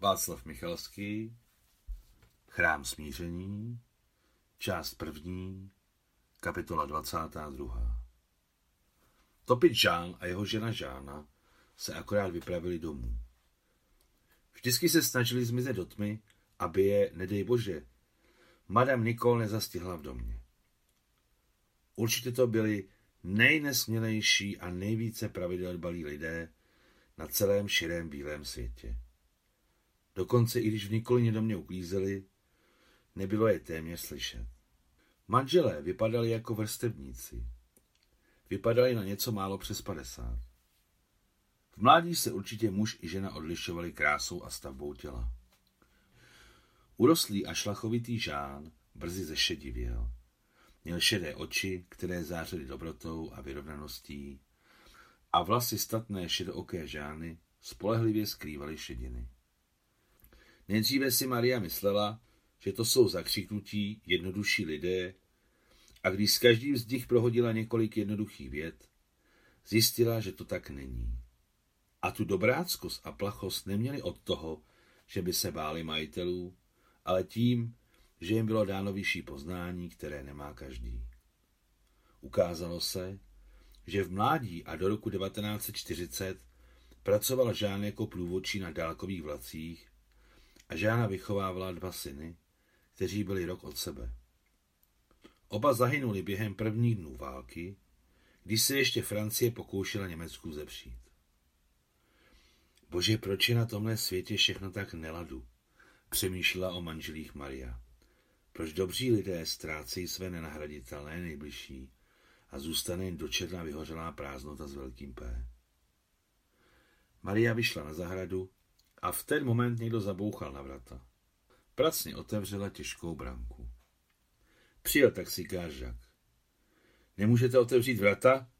Václav Michalský, Chrám smíření, část první, kapitola 22. Topit Žán a jeho žena Žána se akorát vypravili domů. Vždycky se snažili zmizet do tmy, aby je, nedej bože, madam Nikol nezastihla v domě. Určitě to byli nejnesmělejší a nejvíce pravidel balí lidé na celém širém bílém světě. Dokonce i když v Nikolině domě uklízeli, nebylo je téměř slyšet. Manželé vypadali jako vrstevníci. Vypadali na něco málo přes padesát. V mládí se určitě muž i žena odlišovali krásou a stavbou těla. Urostlý a šlachovitý žán brzy zešedivěl. Měl šedé oči, které zářily dobrotou a vyrovnaností a vlasy statné šedooké žány spolehlivě skrývaly šediny. Nejdříve si Maria myslela, že to jsou zakřiknutí jednodušší lidé a když s každým z nich prohodila několik jednoduchých vět, zjistila, že to tak není. A tu dobráckost a plachost neměli od toho, že by se báli majitelů, ale tím, že jim bylo dáno vyšší poznání, které nemá každý. Ukázalo se, že v mládí a do roku 1940 pracoval Žán jako průvodčí na dálkových vlacích a Žána vychovávala dva syny, kteří byli rok od sebe. Oba zahynuli během prvních dnů války, když se ještě Francie pokoušela Německu zepřít. Bože, proč je na tomhle světě všechno tak neladu? Přemýšlela o manželích Maria. Proč dobří lidé ztrácejí své nenahraditelné nejbližší a zůstane jen dočerna vyhořelá prázdnota s velkým P. Maria vyšla na zahradu a v ten moment někdo zabouchal na vrata. Pracně otevřela těžkou branku. Přijel taxikář Žak. Nemůžete otevřít vrata?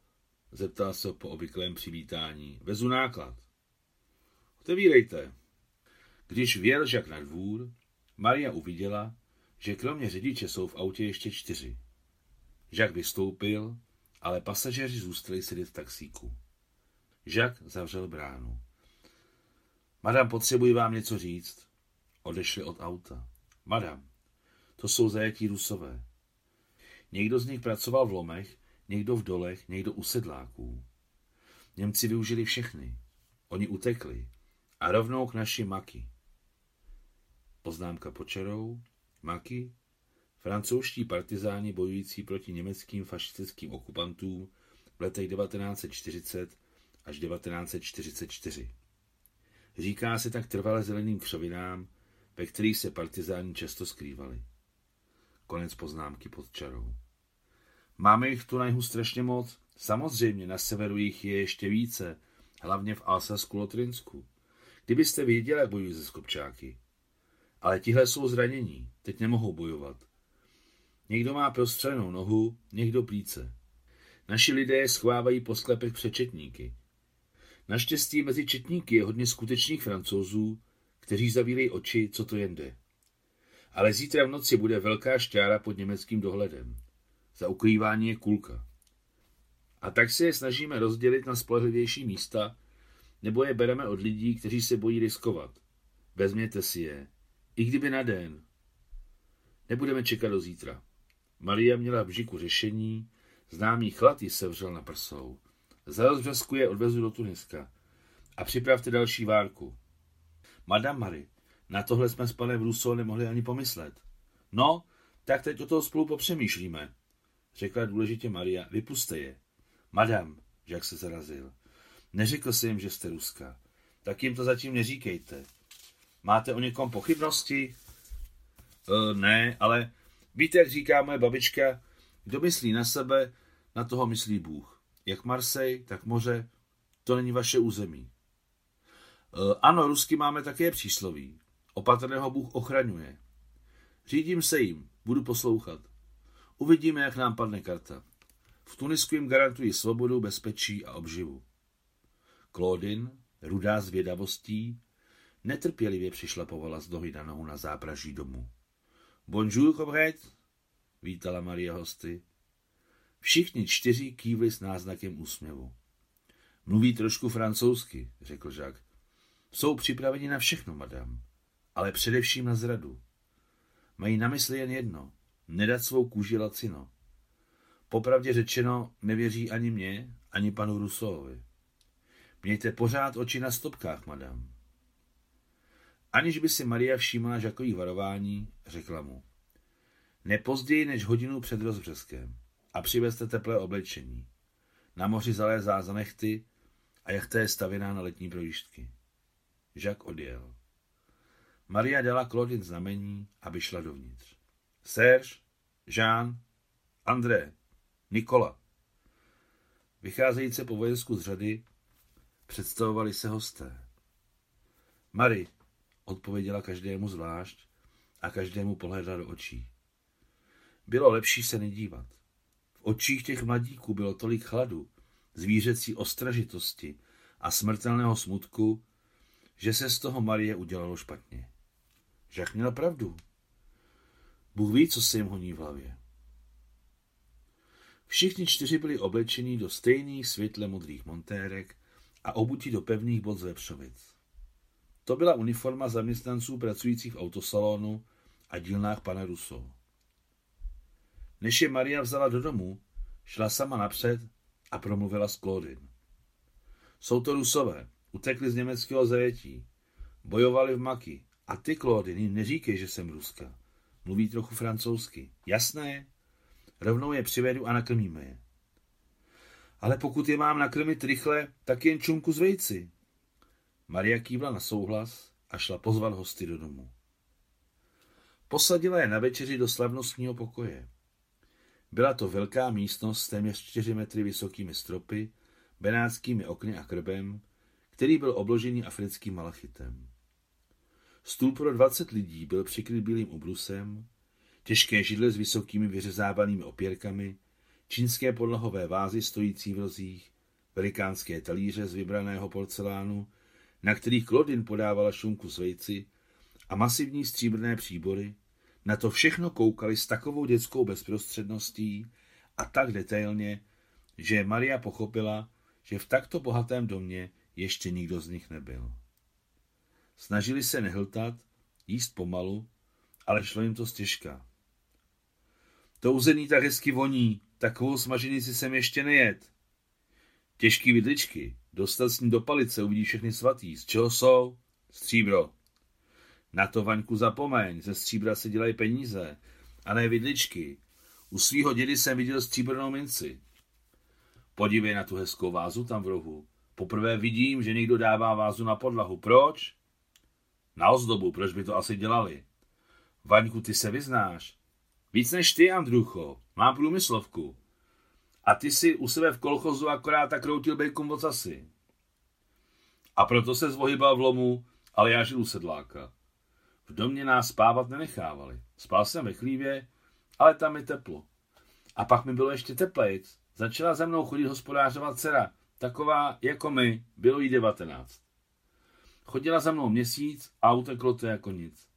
Zeptal se po obvyklém přivítání. Vezu náklad. Otevírejte. Když vjel Žak na dvůr, Maria uviděla, že kromě řidiče jsou v autě ještě čtyři. Žak vystoupil, ale pasažéři zůstali sedět v taxíku. Žak zavřel bránu. Madam, potřebuji vám něco říct. Odešli od auta. Madam, to jsou zajetí rusové. Někdo z nich pracoval v lomech, někdo v dolech, někdo u sedláků. Němci využili všechny. Oni utekli. A rovnou k naši maky. Poznámka počarou. Maky. Francouzští partizáni bojující proti německým fašistickým okupantům v letech 1940 až 1944. Říká se tak trvale zeleným křovinám, ve kterých se partizáni často skrývali. Konec poznámky pod čarou. Máme jich tu na jihu strašně moc. Samozřejmě, na severu jich je ještě více, hlavně v Alsasku Lotrinsku. Kdybyste věděli, jak bojují ze skopčáky. Ale tihle jsou zranění, teď nemohou bojovat. Někdo má prostřelenou nohu, někdo plíce. Naši lidé schovávají po sklepech před četníky. Naštěstí mezi četníky je hodně skutečných francouzů, kteří zavírají oči, co to jen jde. Ale zítra v noci bude velká šťára pod německým dohledem. Za ukrývání je kulka. A tak se je snažíme rozdělit na spolehlivější místa, nebo je bereme od lidí, kteří se bojí riskovat. Vezměte si je, i kdyby na den. Nebudeme čekat do zítra. Maria měla v bžiku řešení, známý chlad ji sevřel na prsou. Za rozbřesku je odvezu do Tuniska. A připravte další várku. Madame Marie, na tohle jsme s panem Rousseau nemohli ani pomyslet. No, tak teď o toho spolu popřemýšlíme, řekla důležitě Maria. Vypuste je. Madame, jak se zarazil. Neřekl jsem jim, že jste Ruska. Tak jim to zatím neříkejte. Máte o někom pochybnosti? E, ne, ale víte, jak říká moje babička, kdo myslí na sebe, na toho myslí Bůh. Jak Marsej, tak moře, to není vaše území. E, ano, rusky máme také přísloví. Opatrného Bůh ochraňuje. Řídím se jim, budu poslouchat. Uvidíme, jak nám padne karta. V Tunisku jim garantují svobodu, bezpečí a obživu. Claudin, rudá zvědavostí, netrpělivě přišlapovala z dohy na nohu na zápraží domu. Bonjour, comrade, vítala Maria hosty. Všichni čtyři kývli s náznakem úsměvu. Mluví trošku francouzsky, řekl Jacques. Jsou připraveni na všechno, madam. ale především na zradu. Mají na mysli jen jedno, nedat svou kůži lacino. Popravdě řečeno, nevěří ani mě, ani panu Rusovovi. Mějte pořád oči na stopkách, madam. Aniž by si Maria všímala Žakových varování, řekla mu. Nepozději než hodinu před rozbřeskem a přivezte teplé oblečení. Na moři zalézá za nechty a jachta je stavěná na letní projížďky. Žak odjel. Maria dala Claudine znamení, aby šla dovnitř. Serge, Jean, André, Nikola. Vycházející po vojensku z řady představovali se hosté. Mary odpověděla každému zvlášť a každému pohledla do očí. Bylo lepší se nedívat. Očích těch mladíků bylo tolik chladu, zvířecí ostražitosti a smrtelného smutku, že se z toho Marie udělalo špatně. Žák měla pravdu. Bůh ví, co se jim honí v hlavě. Všichni čtyři byli oblečení do stejných světle modrých montérek a obutí do pevných bod z vepřovic. To byla uniforma zaměstnanců pracujících v autosalonu a dílnách pana Russo. Než je Maria vzala do domu, šla sama napřed a promluvila s Claudine. Jsou to Rusové, utekli z německého zajetí, bojovali v Maki. A ty, Claudine, jim neříkej, že jsem Ruska. Mluví trochu francouzsky. Jasné? Rovnou je přivedu a nakrmíme je. Ale pokud je mám nakrmit rychle, tak jen čunku z vejci. Maria kývla na souhlas a šla pozvat hosty do domu. Posadila je na večeři do slavnostního pokoje. Byla to velká místnost s téměř čtyři metry vysokými stropy, benátskými okny a krbem, který byl obložený africkým malachitem. Stůl pro 20 lidí byl přikryt bílým ubrusem, těžké židle s vysokými vyřezávanými opěrkami, čínské podlahové vázy stojící v rozích, velikánské talíře z vybraného porcelánu, na kterých Klodin podávala šunku s vejci a masivní stříbrné příbory, na to všechno koukali s takovou dětskou bezprostředností a tak detailně, že Maria pochopila, že v takto bohatém domě ještě nikdo z nich nebyl. Snažili se nehltat, jíst pomalu, ale šlo jim to stěžka. To uzený tak hezky voní, takovou smaženici jsem ještě nejet. Těžký vidličky, dostat s ní do palice, uvidí všechny svatý. Z čeho jsou? Stříbro. Na to, Vaňku, zapomeň, ze stříbra se dělají peníze, a ne vidličky. U svýho dědy jsem viděl stříbrnou minci. Podívej na tu hezkou vázu tam v rohu. Poprvé vidím, že někdo dává vázu na podlahu. Proč? Na ozdobu, proč by to asi dělali? Vaňku, ty se vyznáš. Víc než ty, Andrucho. Mám průmyslovku. A ty si u sebe v kolchozu akorát tak kroutil bejkum ocasy. A proto se zvohybal v lomu, ale já žil u sedláka. V domě nás spávat nenechávali. Spal jsem ve chlívě, ale tam je teplo. A pak mi bylo ještě teplejc. Začala ze mnou chodit hospodářovat dcera, taková jako my, bylo jí devatenáct. Chodila za mnou měsíc a uteklo to jako nic.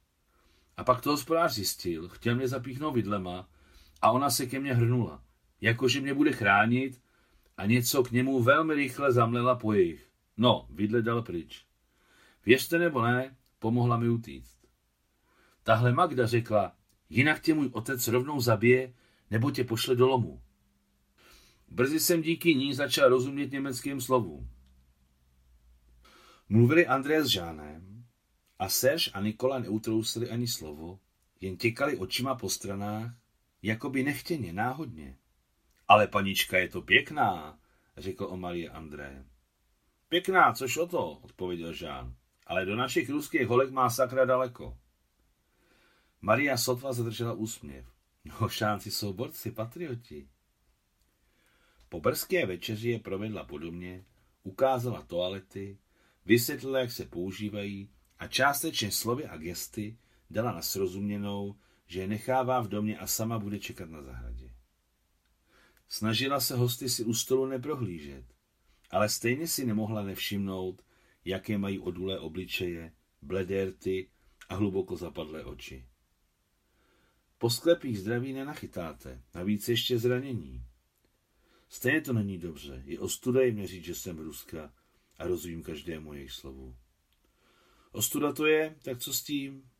A pak to hospodář zjistil, chtěl mě zapíchnout vidlema a ona se ke mně hrnula, jakože mě bude chránit a něco k němu velmi rychle zamlela po jejich. No, vidle dal pryč. Věřte nebo ne, pomohla mi utíct. Tahle Magda řekla, jinak tě můj otec rovnou zabije, nebo tě pošle do lomu. Brzy jsem díky ní začal rozumět německým slovům. Mluvili André s Žánem a Serge a Nikola neutrousili ani slovo, jen těkali očima po stranách, jako by nechtěně, náhodně. Ale panička je to pěkná, řekl o Marie André. Pěkná, což o to, odpověděl Žán, ale do našich ruských holek má sakra daleko. Maria sotva zadržela úsměv. No, šánci jsou borci, patrioti. Po brzké večeři je provedla podobně, ukázala toalety, vysvětlila, jak se používají a částečně slovy a gesty dala na srozuměnou, že je nechává v domě a sama bude čekat na zahradě. Snažila se hosty si u stolu neprohlížet, ale stejně si nemohla nevšimnout, jaké mají odulé obličeje, bledé rty a hluboko zapadlé oči. Po sklepích zdraví nenachytáte, navíc ještě zranění. Stejně to není dobře, je ostuda jim říct, že jsem Ruska a rozumím každému jejich slovu. Ostuda to je, tak co s tím?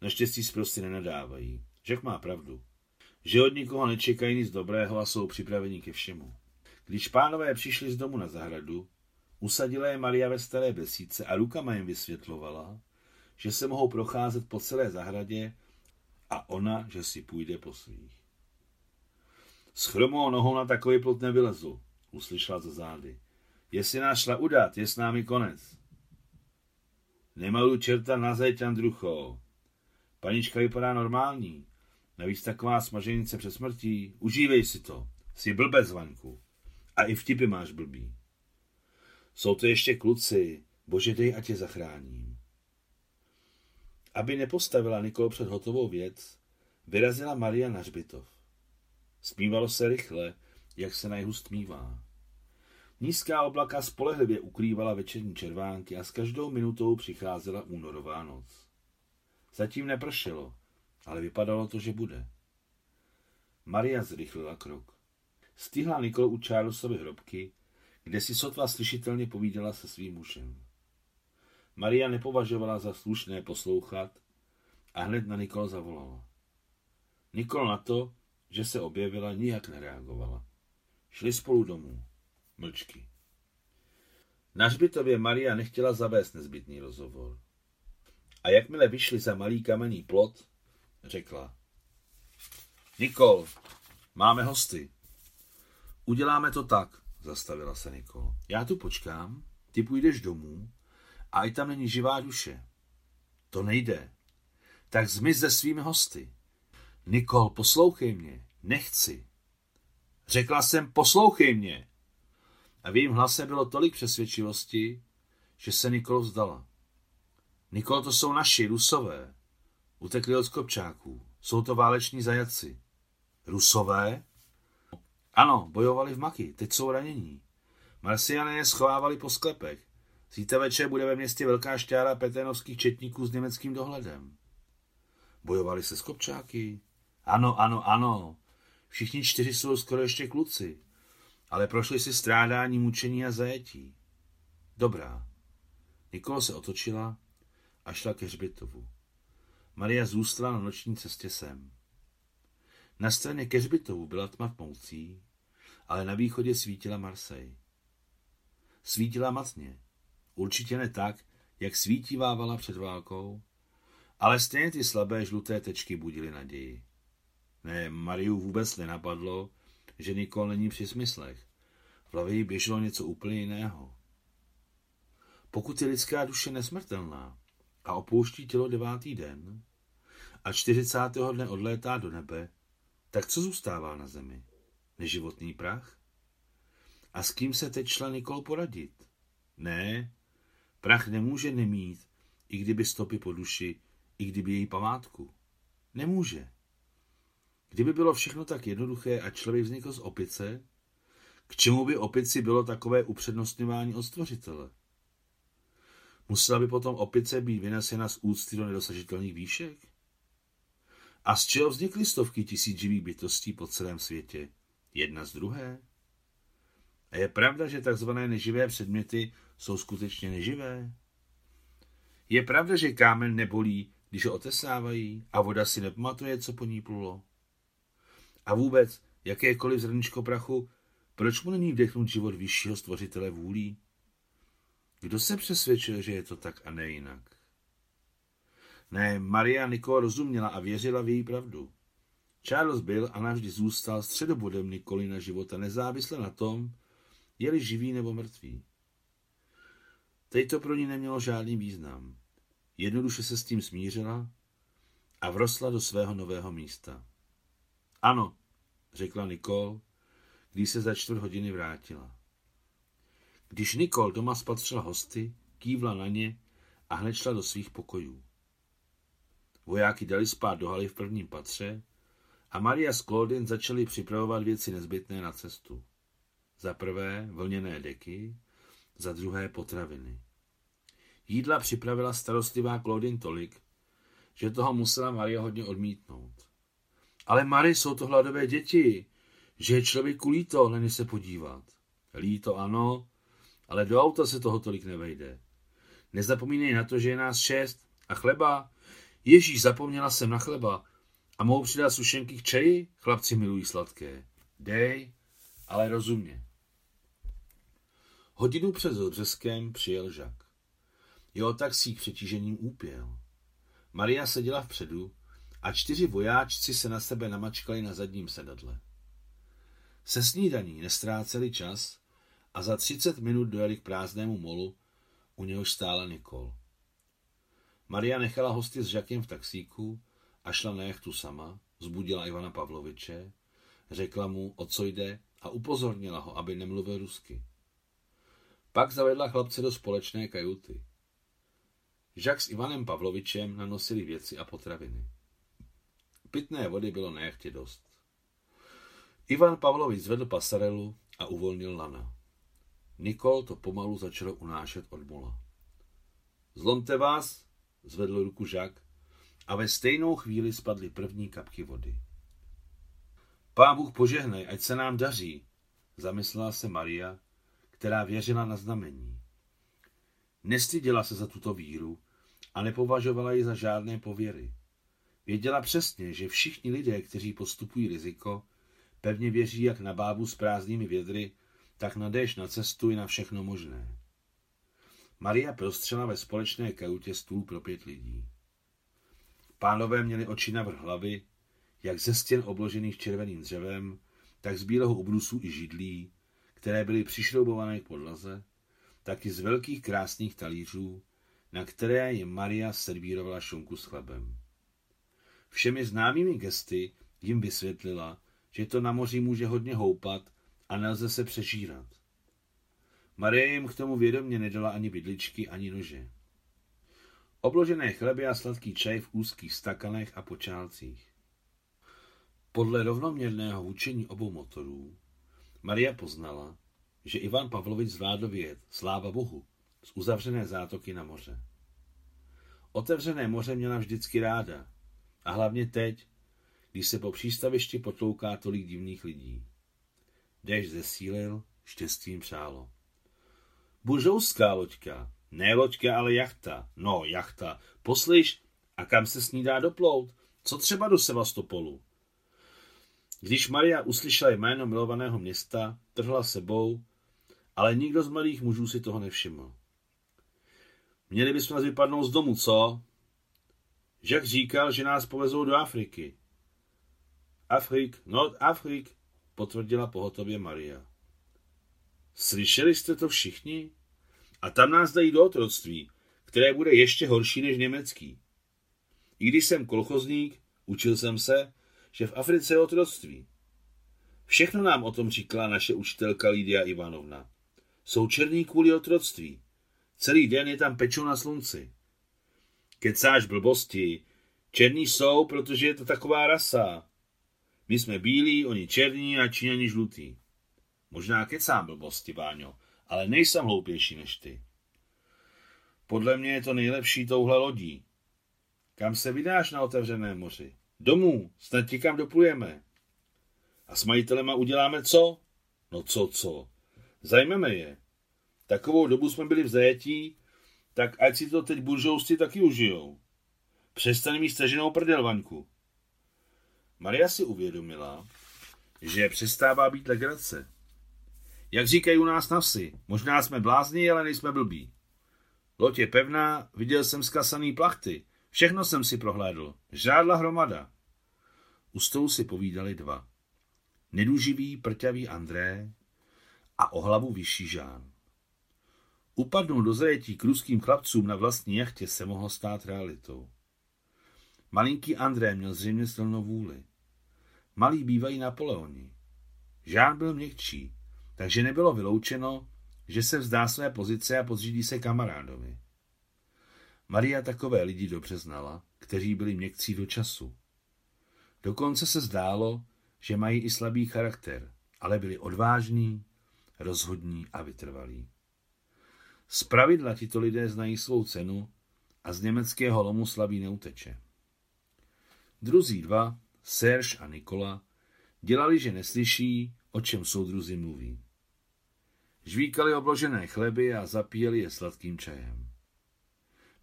Naštěstí prostě nenadávají. Žek má pravdu. Že od nikoho nečekají nic dobrého a jsou připraveni ke všemu. Když pánové přišli z domu na zahradu, usadila je Maria ve staré besídce a rukama jim vysvětlovala, že se mohou procházet po celé zahradě a ona, že si půjde po svých. S chromou nohou na takový plot nevylezu, uslyšela za zády. Jestli nás šla udat, je s námi konec. Nemalu čerta na zeď, Andrucho. Panička vypadá normální. Navíc taková smaženice před smrtí. Užívej si to. Jsi blbec, Vaňku. A i vtipy máš blbý. Jsou to ještě kluci. Bože, dej, a tě zachráním. Aby nepostavila Nikol před hotovou věc, vyrazila Maria na hřbitov. Smívalo se rychle, jak se na jihu stmívá. Nízká oblaka spolehlivě ukrývala večerní červánky a s každou minutou přicházela únorová noc. Zatím nepršelo, ale vypadalo to, že bude. Maria zrychlila krok. Stihla Nikol u Charlesovy hrobky, kde si sotva slyšitelně povídala se svým mužem. Maria nepovažovala za slušné poslouchat a hned na Nikol zavolala. Nikol na to, že se objevila, nijak nereagovala. Šli spolu domů. Mlčky. Na hřbitově Maria nechtěla zavést nezbytný rozhovor. A jakmile vyšli za malý kamenný plot, řekla. Nikol, máme hosty. Uděláme to tak, zastavila se Nikol. Já tu počkám, ty půjdeš domů a i tam není živá duše. To nejde. Tak zmiz se svými hosty. Nikol, poslouchej mě. Nechci. Řekla jsem, poslouchej mě. A v jejím hlase bylo tolik přesvědčivosti, že se Nikol vzdala. Nikol, to jsou naši, rusové. Utekli od skopčáků. Jsou to váleční zajaci. Rusové? Ano, bojovali v Maki, teď jsou ranění. Marsiané je schovávali po sklepech. Zítra večer bude ve městě velká šťára peténovských četníků s německým dohledem. Bojovali se skopčáky? Ano, ano, ano. Všichni čtyři jsou skoro ještě kluci, ale prošli si strádání, mučení a zajetí. Dobrá. Nikola se otočila a šla ke hřbitovu. Maria zůstala na noční cestě sem. Na straně ke hřbitovu byla tma tmoucí, ale na východě svítila Marseille. Svítila matně. Určitě ne tak, jak svítívávala před válkou, ale stejně ty slabé žluté tečky budily naději. Ne, Mariu vůbec nenapadlo, že Nikol není při smyslech. V hlavě jí běželo něco úplně jiného. Pokud je lidská duše nesmrtelná a opouští tělo devátý den a čtyřicátého dne odlétá do nebe, tak co zůstává na zemi? Neživotný prach? A s kým se teď šla Nikol poradit? Ne, prach nemůže nemít, i kdyby stopy po duši, i kdyby její památku. Nemůže. Kdyby bylo všechno tak jednoduché a člověk vznikl z opice, k čemu by opici bylo takové upřednostňování od stvořitele? Musela by potom opice být vynesena z úcty do nedosažitelných výšek? A z čeho vznikly stovky tisíc živých bytostí po celém světě? Jedna z druhé? A je pravda, že takzvané neživé předměty jsou skutečně neživé? Je pravda, že kámen nebolí, když ho otesávají a voda si nepamatuje, co po ní plulo? A vůbec, jakékoliv zrničko prachu, proč mu není vdechnout život vyššího stvořitele vůlí? Kdo se přesvědčil, že je to tak a ne jinak? Ne, Maria Nikola rozuměla a věřila v její pravdu. Charles byl a navždy zůstal středobodem Nikolina života, nezávisle na tom, je-li živý nebo mrtvý. Teď to pro ní nemělo žádný význam. Jednoduše se s tím smířila a vrosla do svého nového místa. Ano, řekla Nikol, když se za čtvrt hodiny vrátila. Když Nikol doma spatřila hosty, kývla na ně a hned šla do svých pokojů. Vojáky dali spát do haly v prvním patře a Maria s Claudine začali připravovat věci nezbytné na cestu. Za prvé vlněné deky, za druhé potraviny. Jídla připravila starostlivá Claudine tolik, že toho musela Maria hodně odmítnout. Ale Mary, jsou to hladové děti, že je člověku líto na ně se podívat. Líto ano, ale do auta se toho tolik nevejde. Nezapomínej na to, že je nás šest a chleba. Ježíš, zapomněla jsem na chleba. A mohu přidat sušenky k čaji? Chlapci milují sladké. Dej, ale rozumně. Hodinu před Zodřeskem přijel Žak. Jeho taxík přetížením úpěl. Maria seděla vpředu a čtyři vojáčci se na sebe namačkali na zadním sedadle. Se snídaní nestráceli čas a za třicet minut dojeli k prázdnému molu, u něhož stála Nikol. Maria nechala hosty s Žakem v taxíku a šla na jachtu sama, zbudila Ivana Pavloviče, řekla mu, o co jde a upozornila ho, aby nemluvil rusky. Pak zavedla chlapce do společné kajuty. Žak s Ivanem Pavlovičem nanosili věci a potraviny. Pitné vody bylo na jachtě dost. Ivan Pavlovič zvedl pasarelu a uvolnil lana. Nikol to pomalu začalo unášet od mola. Zlomte vás, zvedl ruku Žak a ve stejnou chvíli spadly první kapky vody. Pán Bůh požehnej, ať se nám daří, zamyslela se Maria, která věřila na znamení. Nestyděla se za tuto víru a nepovažovala ji za žádné pověry. Věděla přesně, že všichni lidé, kteří postupují riziko, pevně věří jak na bábu s prázdnými vědry, tak na déšť na cestu i na všechno možné. Maria prostřela ve společné kajutě stůl pro pět lidí. Pánové měli oči na vrch hlavy, jak ze stěn obložených červeným dřevem, tak z bílého ubrusu i židlí, které byly přišroubované k podlaze, tak i z velkých krásných talířů, na které je Maria servírovala šunku s chlebem. Všemi známými gesty jim vysvětlila, že to na moři může hodně houpat a nelze se přežírat. Marie jim k tomu vědomě nedala ani bydličky, ani nože. Obložené chleby a sladký čaj v úzkých stakanech a počálcích. Podle rovnoměrného vůčení obou motorů Maria poznala, že Ivan Pavlovič zvládl vyjet, sláva Bohu, z uzavřené zátoky na moře. Otevřené moře měla vždycky ráda, a hlavně teď, když se po přístavišti potlouká tolik divných lidí. Dešť zesílil, štěstím přálo. Bužouská loďka, ne loďka, ale jachta. No, jachta. Poslyš, a kam se s ní dá doplout? Co třeba do Sevastopolu? Když Maria uslyšela jméno milovaného města, trhla sebou, ale nikdo z mladých mužů si toho nevšiml. Měli bychom vypadnout z domu, co? Žak říkal, že nás povezou do Afriky. Afrik, no Afrik, potvrdila pohotově Maria. Slyšeli jste to všichni? A tam nás dají do otroctví, které bude ještě horší než německý. I když jsem kolchozník, učil jsem se, že v Africe je otroctví. Všechno nám o tom říkala naše učitelka Lídia Ivanovna. Jsou černí kvůli otroctví. Celý den je tam pečou na slunci. Kecáš blbosti. Černí jsou, protože je to taková rasa. My jsme bílí, oni černí a číňani žlutí. Možná kecám blbosti, Váňo, ale nejsem hloupější než ty. Podle mě je to nejlepší touhle lodí. Kam se vydáš na otevřené moři? Domů, snad ti kam doplujeme. A s majitelema uděláme co? No co, co? Zajmeme je. Takovou dobu jsme byli v zajetí, tak ať si to teď buržousti taky užijou. Přestaň mít staženou prdel, Vaňku. Maria si uvědomila, že přestává být legrace. Jak říkají u nás na vsi, možná jsme blázni, ale nejsme blbí. Loď je pevná, viděl jsem zkasaný plachty, všechno jsem si prohlédl, žádla hromada. U stolu si povídali dva. Neduživý, prťavý André a o hlavu vyšší Žán. Upadnout do zajetí k ruským chlapcům na vlastní jachtě se mohlo stát realitou. Malinký André měl zřejmě silnou vůli. Malí bývají Napoleoni. Žán byl měkčí, takže nebylo vyloučeno, že se vzdá své pozice a podřídí se kamarádovi. Maria takové lidi dobře znala, kteří byli měkcí do času. Dokonce se zdálo, že mají i slabý charakter, ale byli odvážní, rozhodní a vytrvalí. Z pravidla tito lidé znají svou cenu a z německého lomu slabý neuteče. Druzí dva, Serge a Nikola, dělali, že neslyší, o čem soudruzi mluví. Žvíkali obložené chleby a zapíjeli je sladkým čajem.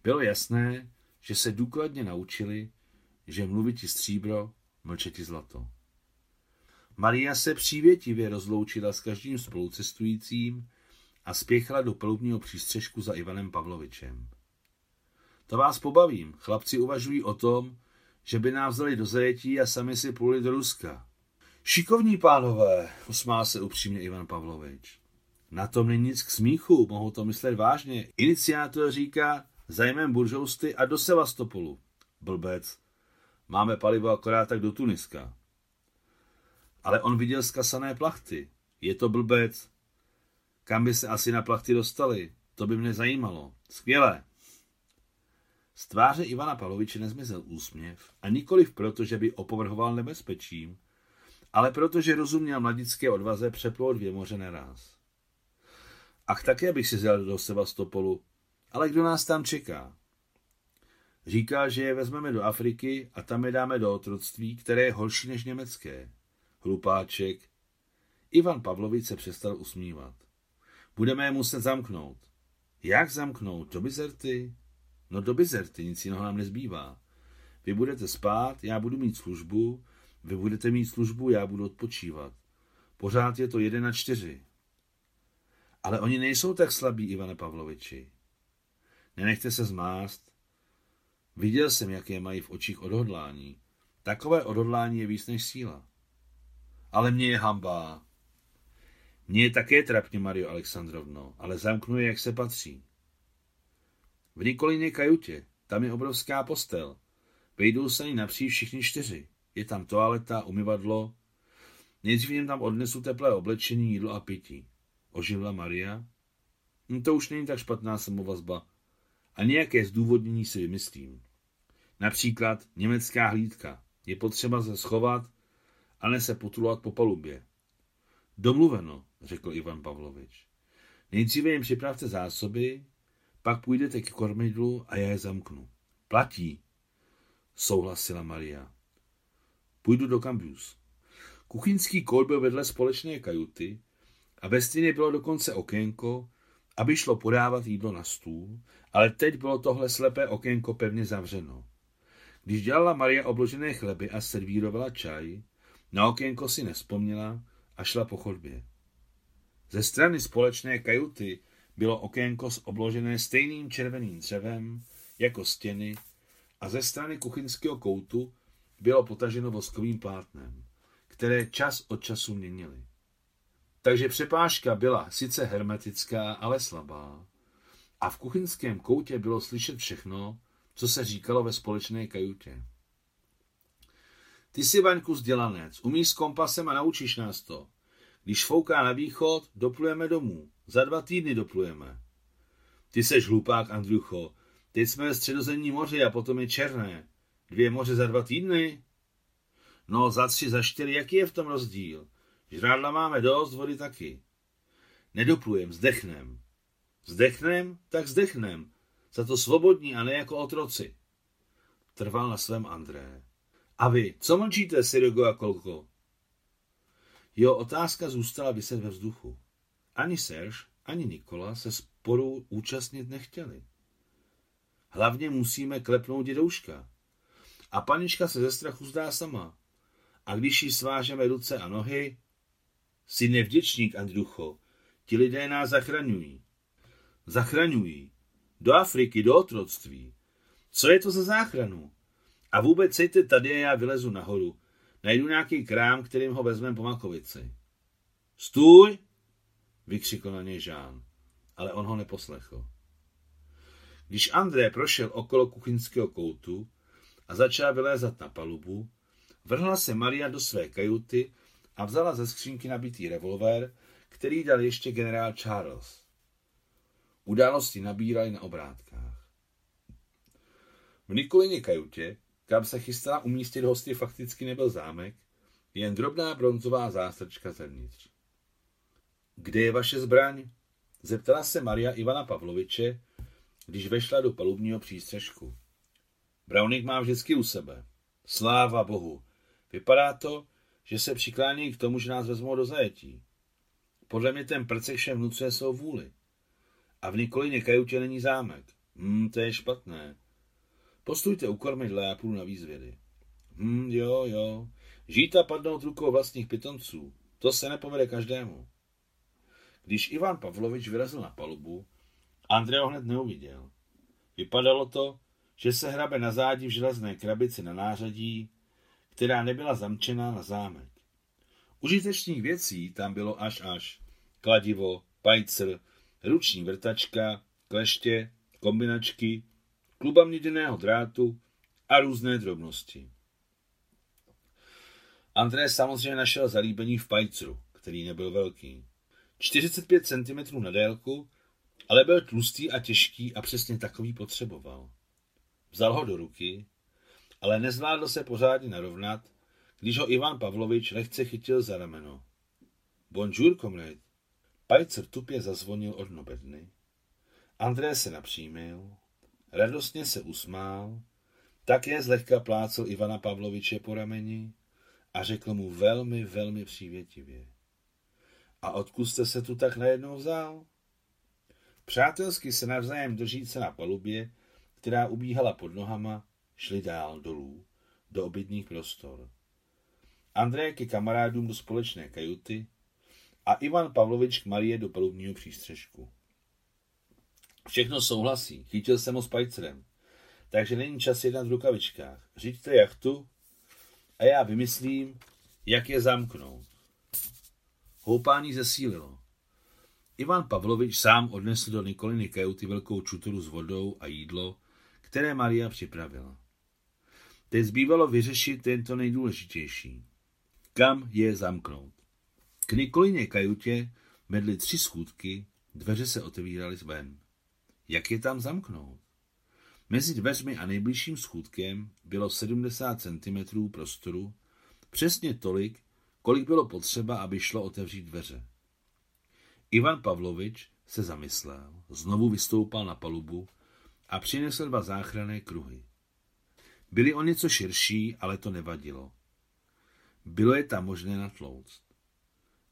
Bylo jasné, že se důkladně naučili, že mluvit ti stříbro, mlčet ti zlato. Maria se přívětivě rozloučila s každým spolucestujícím a spěchala do palubního přístřežku za Ivanem Pavlovičem. To vás pobavím. Chlapci uvažují o tom, že by nás vzali do zajetí a sami si půjli do Ruska. Šikovní pánové, usmál se upřímně Ivan Pavlovič. Na tom není nic k smíchu, mohou to myslet vážně. Iniciátor říká, zajmem buržousty a do Sevastopolu. Blbec. Máme palivo akorát tak do Tuniska. Ale on viděl zkasané plachty. Je to blbec. Kam by se asi na plachty dostali? To by mě zajímalo. Skvělé. Z tváře Ivana Pavloviče nezmizel úsměv a nikoliv proto, že by opovrhoval nebezpečím, ale protože rozuměl mladické odvaze přeplout dvě moře naraz. Ach, také bych si zjel do Sevastopolu, ale kdo nás tam čeká? Říká, že je vezmeme do Afriky a tam je dáme do otroctví, které je horší než německé. Hlupáček. Ivan Pavlovič se přestal usmívat. Budeme je muset zamknout. Jak zamknout? Do bizerty? No do bizerty, nic jiného nám nezbývá. Vy budete spát, já budu mít službu, vy budete mít službu, já budu odpočívat. Pořád je to jeden na čtyři. Ale oni nejsou tak slabí, Ivane Pavloviči. Nenechte se zmást. Viděl jsem, jaké mají v očích odhodlání. Takové odhodlání je víc než síla. Ale mě je hamba. Mně je také trapně, Mario Alexandrovno, ale zamknu je, jak se patří. V Nikolině kajutě, tam je obrovská postel. Vejdou se ní napříč všichni čtyři. Je tam toaleta, umyvadlo. Nejdřív jim tam odnesu teplé oblečení, jídlo a pití. Oživla Maria? No to už není tak špatná samovazba. A nějaké zdůvodnění si vymyslím. Například německá hlídka. Je potřeba se schovat a ne se potulovat po palubě. Domluveno, řekl Ivan Pavlovič. Nejdříve jim připravte zásoby, pak půjdete k kormidlu a já je zamknu. Platí, souhlasila Maria. Půjdu do Cambius. Kuchyňský kód byl vedle společné kajuty a ve stěně bylo dokonce okénko, aby šlo podávat jídlo na stůl, ale teď bylo tohle slepé okénko pevně zavřeno. Když dělala Maria obložené chleby a servírovala čaj, na okénko si nespomněla a šla po chodbě. Ze strany společné kajuty bylo okénko obložené stejným červeným dřevem jako stěny a ze strany kuchyňského koutu bylo potaženo voskovým plátnem, které čas od času měnili. Takže přepážka byla sice hermetická, ale slabá. A v kuchyňském koutě bylo slyšet všechno, co se říkalo ve společné kajutě. Ty jsi, Vaňku, vzdělanec, umíš s kompasem a naučíš nás to. Když fouká na východ, doplujeme domů. Za dva týdny doplujeme. Ty seš hlupák, Andrucho. Teď jsme ve středozemní moři a potom je černé. Dvě moře za dva týdny? No, za tři, za čtyři, jaký je v tom rozdíl? Žrádla máme dost, vody taky. Nedoplujem, zdechnem. Zdechnem? Tak zdechnem. Za to svobodní a ne jako otroci. Trval na svém André. A vy, co mlčíte, Sirogo a Kolko? Jeho otázka zůstala vyset ve vzduchu. Ani Serge, ani Nikola se sporu účastnit nechtěli. Hlavně musíme klepnout dědouška. A panička se ze strachu zdá sama. A když jí svážeme ruce a nohy, jsi nevděčník, Andrucho, ti lidé nás zachraňují. Zachraňují. Do Afriky, do otroctví. Co je to za záchranu? A vůbec sejte tady a já vylezu nahoru. Najdu nějaký krám, kterým ho vezmeme po makovici. Stůj! vykřikl na něj Žán, ale on ho neposlechl. Když André prošel okolo kuchyňského koutu a začal vylézat na palubu, vrhla se Maria do své kajuty a vzala ze skřínky nabitý revolver, který dal ještě generál Charles. Události nabíraly na obrátkách. V Nikolině kajutě, kam se chystala umístit hosty, fakticky nebyl zámek, jen drobná bronzová zástrčka zevnitř. Kde je vaše zbraň? Zeptala se Maria Ivana Pavloviče, když vešla do palubního přístřežku. Browning má vždycky u sebe. Sláva bohu. Vypadá to, že se přiklání k tomu, že nás vezmou do zajetí. Podle mě ten prcek všem vnucuje svou vůli. A v Nikolině kajutě není zámek. Hmm, to je špatné. Postujte u kormidla, já půjdu na výzvědy. Hm, jo, jo. Žít a padnout rukou vlastních pitonců, to se nepovede každému. Když Ivan Pavlovič vyrazil na palubu, Andrej ho hned neuviděl. Vypadalo to, že se hrabe na zádi v železné krabici na nářadí, která nebyla zamčená na zámek. Užitečných věcí tam bylo až až. Kladivo, pajcr, ruční vrtačka, kleště, kombinačky, kluba měděného drátu a různé drobnosti. André samozřejmě našel zalíbení v pajcru, který nebyl velký. 45 cm na délku, ale byl tlustý a těžký a přesně takový potřeboval. Vzal ho do ruky, ale nezvládl se pořádně narovnat, když ho Ivan Pavlovič lehce chytil za rameno. Bonjour, komrade. Pajcer tupě zazvonil od nobedny. André se napřímil, radostně se usmál, také zlehka plácel Ivana Pavloviče po rameni a řekl mu velmi, velmi přívětivě. A odkud jste se tu tak najednou vzal? Přátelsky se navzájem držít se na palubě, která ubíhala pod nohama, šli dál dolů, do obytných prostor. André ke kamarádům do společné kajuty a Ivan Pavlovič k Marie do palubního přístřežku. Všechno souhlasí, chytil jsem ho s pajcerem, takže není čas jednat v rukavičkách. Řiďte jachtu a já vymyslím, jak je zamknout. Houpání zesílilo. Ivan Pavlovič sám odnesl do Nikoliny kajuty velkou čutoru s vodou a jídlo, které Maria připravila. Teď zbývalo vyřešit tento nejdůležitější. Kam je zamknout? K Nikolině kajutě medly tři schůdky, dveře se otevíraly ven. Jak je tam zamknout? Mezi dveřmi a nejbližším schůdkem bylo 70 cm prostoru, přesně tolik, kolik bylo potřeba, aby šlo otevřít dveře. Ivan Pavlovič se zamyslel, znovu vystoupal na palubu a přinesl dva záchranné kruhy. Byly o něco širší, ale to nevadilo. Bylo je tam možné natlouct.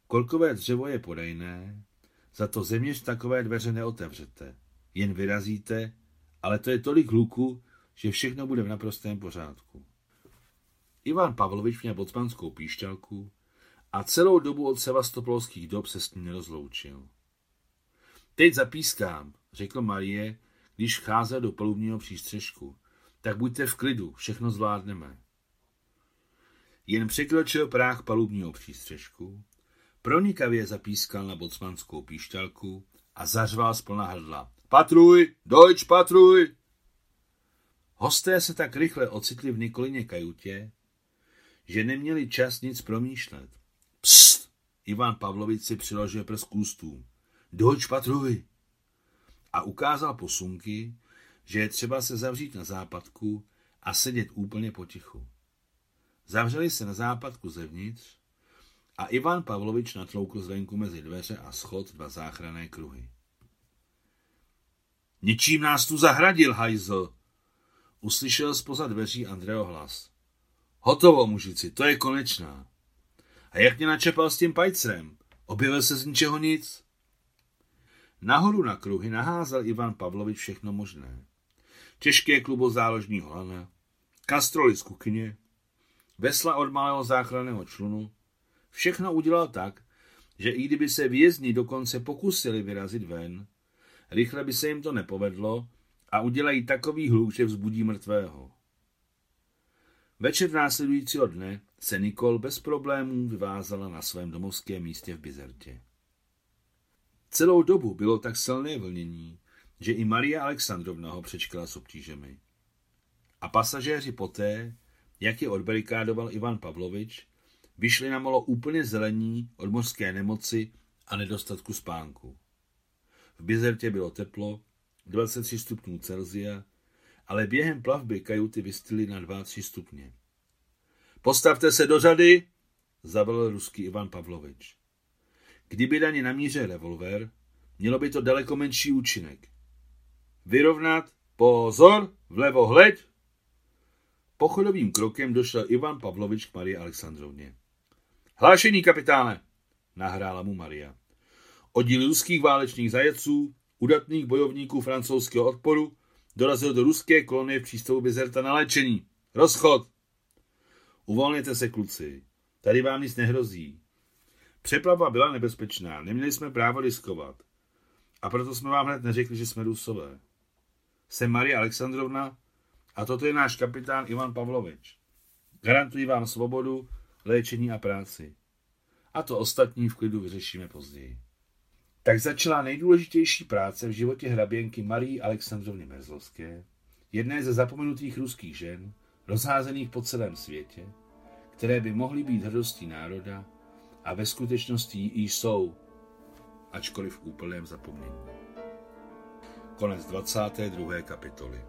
Kolkové dřevo je podajné, za to zeměř takové dveře neotevřete. Jen vyrazíte, ale to je tolik hluku, že všechno bude v naprostém pořádku. Ivan Pavlovič měl bocmanskou píšťalku a celou dobu od sevastopolských dob se s ním nerozloučil. Teď zapískám, řekl Marie, když vcházel do palubního přístřežku. Tak buďte v klidu, všechno zvládneme. Jen překročil práh palubního přístřežku, pronikavě zapískal na bocmanskou píšťalku a zařval z plna hrdla. Patruj, dojč, patruj! Hosté se tak rychle ocitli v Nikolině kajutě, že neměli čas nic promýšlet. Psst! Ivan Pavlovič si přiložil prst k ústům. Dojč, patruj! A ukázal posunky, že je třeba se zavřít na západku a sedět úplně potichu. Zavřeli se na západku zevnitř a Ivan Pavlovič natloukl zvenku mezi dveře a schod dva záchranné kruhy. Ničím nás tu zahradil, hajzl! Uslyšel spoza dveří Andreo hlas. Hotovo, mužici, to je konečná. A jak mě načepal s tím pajcrem? Objevil se z ničeho nic? Nahoru na kruhy naházel Ivan Pavlovič všechno možné. Těžké klubo záložního lana, kastroly z kuchyně, vesla od malého záchranného člunu. Všechno udělal tak, že i kdyby se vězni dokonce pokusili vyrazit ven, rychle by se jim to nepovedlo a udělají takový hluk, že vzbudí mrtvého. Večer následujícího dne se Nikol bez problémů vyvázala na svém domovském místě v Bizertě. Celou dobu bylo tak silné vlnění, že i Maria Alexandrovna ho přečkala s obtížemi. A pasažéři poté, jak je odbarikádoval Ivan Pavlovič, vyšli na molo úplně zelení od mořské nemoci a nedostatku spánku. V Bizertě bylo teplo, 23 stupňů Celzia, ale během plavby kajuty vystily na 2-3 stupně. Postavte se do řady, zavolal ruský Ivan Pavlovič. Kdyby daně namířil revolver, mělo by to daleko menší účinek. Vyrovnat, pozor, vlevo hleď. Pochodovým krokem došel Ivan Pavlovič k Marie Alexandrovně. Hlášení, kapitáne, nahrála mu Maria. Oddíl ruských válečných zajeců, udatných bojovníků francouzského odporu, dorazil do ruské kolonie v přístavu Bizerta na léčení. Rozchod! Uvolněte se, kluci. Tady vám nic nehrozí. Přeplava byla nebezpečná, neměli jsme právo riskovat. A proto jsme vám hned neřekli, že jsme Rusové. Jsem Marie Alexandrovna a toto je náš kapitán Ivan Pavlovič. Garantuji vám svobodu, léčení a práci. A to ostatní v klidu vyřešíme později. Tak začala nejdůležitější práce v životě hraběnky Marie Alexandrovny Merzlovské, jedné ze zapomenutých ruských žen, rozházených po celém světě, které by mohly být hrdostí národa a ve skutečnosti jí jsou, ačkoliv v úplném zapomnění. Konec 22. kapitoly.